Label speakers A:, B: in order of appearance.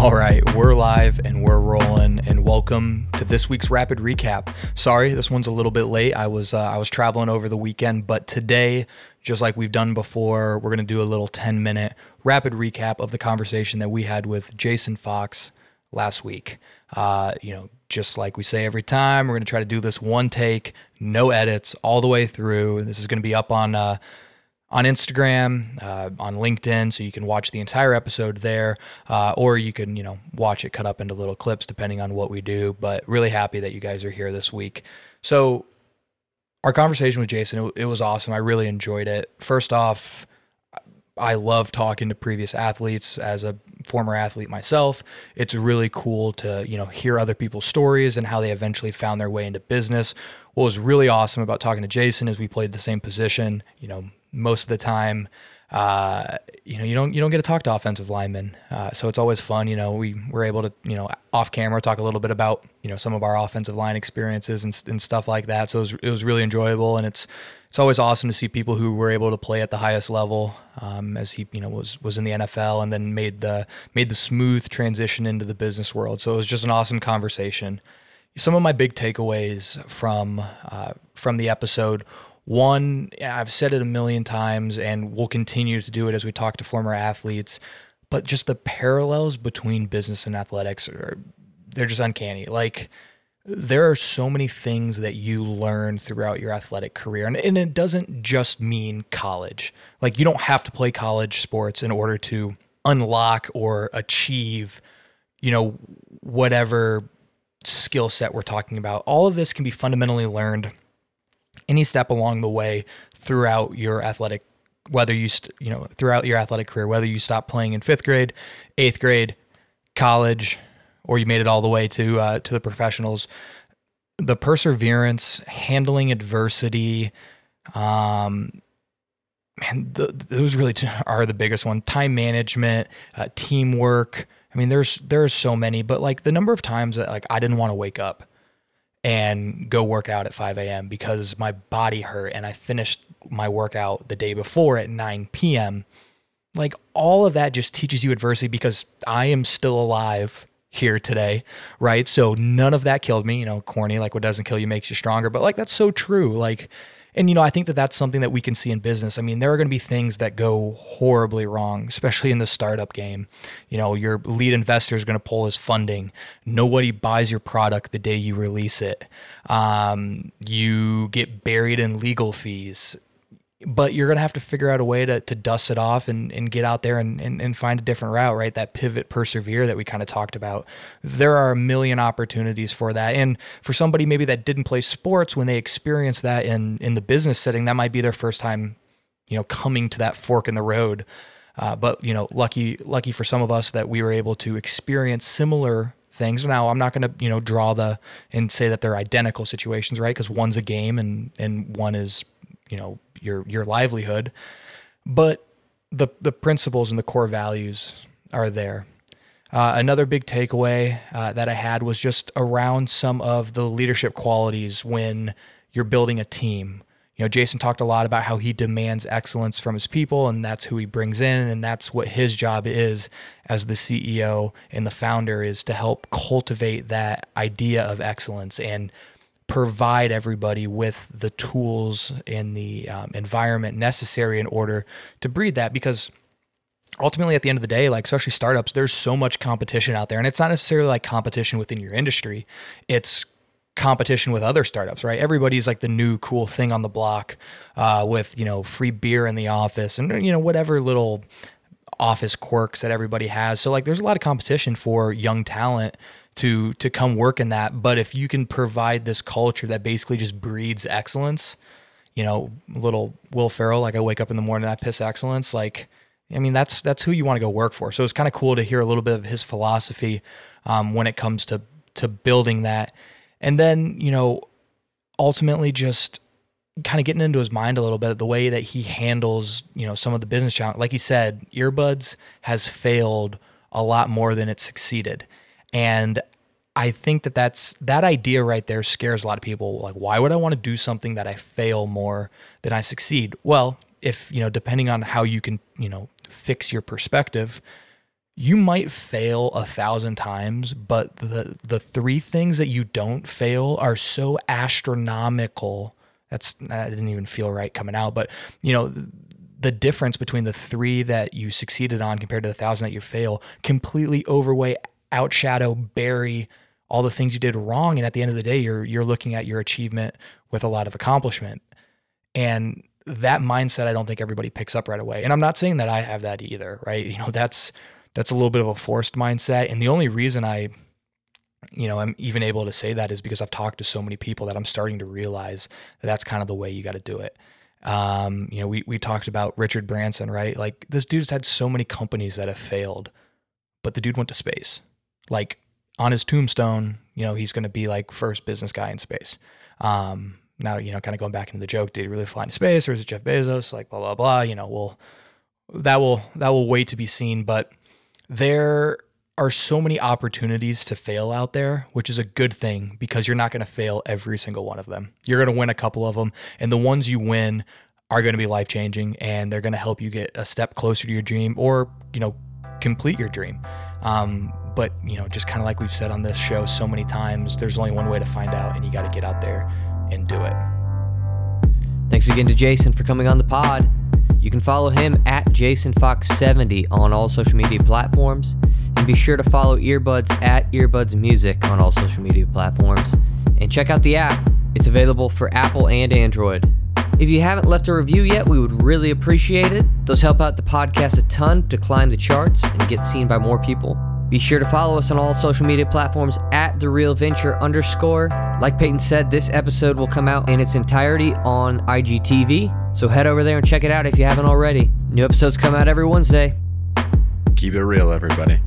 A: All right, we're live and we're rolling, and welcome to this week's rapid recap. Sorry, this one's a little bit late. I was uh, I was traveling over the weekend, but today, just like we've done before, we're gonna do a little ten minute rapid recap of the conversation that we had with Jason Fox last week. Uh, you know, just like we say every time, we're gonna try to do this one take, no edits, all the way through. This is gonna be up on. Uh, on Instagram, uh, on LinkedIn, so you can watch the entire episode there, uh, or you can, you know, watch it cut up into little clips depending on what we do. But really happy that you guys are here this week. So, our conversation with Jason, it, it was awesome. I really enjoyed it. First off, I love talking to previous athletes as a former athlete myself. It's really cool to, you know, hear other people's stories and how they eventually found their way into business. What was really awesome about talking to Jason is we played the same position, you know, most of the time. Uh, you know, you don't you don't get to talk to offensive linemen, uh, so it's always fun. You know, we were able to you know off camera talk a little bit about you know some of our offensive line experiences and, and stuff like that. So it was, it was really enjoyable, and it's it's always awesome to see people who were able to play at the highest level, um, as he you know was was in the NFL and then made the made the smooth transition into the business world. So it was just an awesome conversation. Some of my big takeaways from uh, from the episode one, I've said it a million times and we'll continue to do it as we talk to former athletes, but just the parallels between business and athletics are they're just uncanny. Like there are so many things that you learn throughout your athletic career. And, and it doesn't just mean college. Like you don't have to play college sports in order to unlock or achieve, you know, whatever skill set we're talking about. All of this can be fundamentally learned any step along the way throughout your athletic whether you st- you know throughout your athletic career whether you stop playing in 5th grade 8th grade college or you made it all the way to uh, to the professionals the perseverance handling adversity um man the, those really are the biggest one. Time management uh, teamwork. I mean there's there's so many but like the number of times that like i didn't want to wake up and go work out at 5 a.m. because my body hurt and I finished my workout the day before at 9 p.m. Like all of that just teaches you adversity because I am still alive here today, right? So none of that killed me, you know, corny, like what doesn't kill you makes you stronger, but like that's so true. Like, and you know, I think that that's something that we can see in business. I mean, there are going to be things that go horribly wrong, especially in the startup game. You know, your lead investor is going to pull his funding. Nobody buys your product the day you release it. Um, you get buried in legal fees but you're to have to figure out a way to, to dust it off and, and get out there and, and, and find a different route, right? That pivot, persevere that we kind of talked about. There are a million opportunities for that. And for somebody maybe that didn't play sports, when they experience that in, in the business setting, that might be their first time, you know, coming to that fork in the road. Uh, but, you know, lucky, lucky for some of us that we were able to experience similar things. Now, I'm not going to, you know, draw the and say that they're identical situations, right? Because one's a game and, and one is, you know, your your livelihood, but the the principles and the core values are there. Uh, another big takeaway uh, that I had was just around some of the leadership qualities when you're building a team. You know, Jason talked a lot about how he demands excellence from his people, and that's who he brings in, and that's what his job is as the CEO and the founder is to help cultivate that idea of excellence and provide everybody with the tools and the um, environment necessary in order to breed that because ultimately at the end of the day like especially startups there's so much competition out there and it's not necessarily like competition within your industry. It's competition with other startups right? Everybody's like the new cool thing on the block uh, with you know free beer in the office and you know whatever little office quirks that everybody has. So like there's a lot of competition for young talent to to come work in that. But if you can provide this culture that basically just breeds excellence, you know, little Will Ferrell, like I wake up in the morning, I piss excellence, like. I mean, that's that's who you want to go work for. So it's kind of cool to hear a little bit of his philosophy um, when it comes to to building that, and then you know, ultimately just kind of getting into his mind a little bit the way that he handles you know some of the business challenge. Like he said, earbuds has failed a lot more than it succeeded, and I think that that's that idea right there scares a lot of people. Like, why would I want to do something that I fail more than I succeed? Well, if you know, depending on how you can, you know, fix your perspective, you might fail a thousand times, but the the three things that you don't fail are so astronomical. That's that didn't even feel right coming out, but you know the difference between the three that you succeeded on compared to the thousand that you fail completely overweigh, outshadow, bury all the things you did wrong. And at the end of the day, you're you're looking at your achievement with a lot of accomplishment. And that mindset I don't think everybody picks up right away. And I'm not saying that I have that either, right? You know, that's that's a little bit of a forced mindset. And the only reason I you know, I'm even able to say that is because I've talked to so many people that I'm starting to realize that that's kind of the way you got to do it. Um, you know, we we talked about Richard Branson, right? Like this dude's had so many companies that have failed, but the dude went to space. Like on his tombstone, you know, he's going to be like first business guy in space. Um, now, you know, kind of going back into the joke, did he really fly into space or is it Jeff Bezos? Like blah blah blah. You know, well, that will that will wait to be seen. But there are so many opportunities to fail out there, which is a good thing because you're not going to fail every single one of them. You're going to win a couple of them, and the ones you win are going to be life changing, and they're going to help you get a step closer to your dream, or you know, complete your dream. Um, but you know, just kind of like we've said on this show so many times, there's only one way to find out, and you got to get out there and do it.
B: Thanks again to Jason for coming on the pod. You can follow him at JasonFox70 on all social media platforms. And be sure to follow Earbuds at Earbuds Music on all social media platforms. And check out the app, it's available for Apple and Android. If you haven't left a review yet, we would really appreciate it. Those help out the podcast a ton to climb the charts and get seen by more people. Be sure to follow us on all social media platforms at the real venture underscore. Like Peyton said, this episode will come out in its entirety on IGTV. So head over there and check it out if you haven't already. New episodes come out every Wednesday.
C: Keep it real, everybody.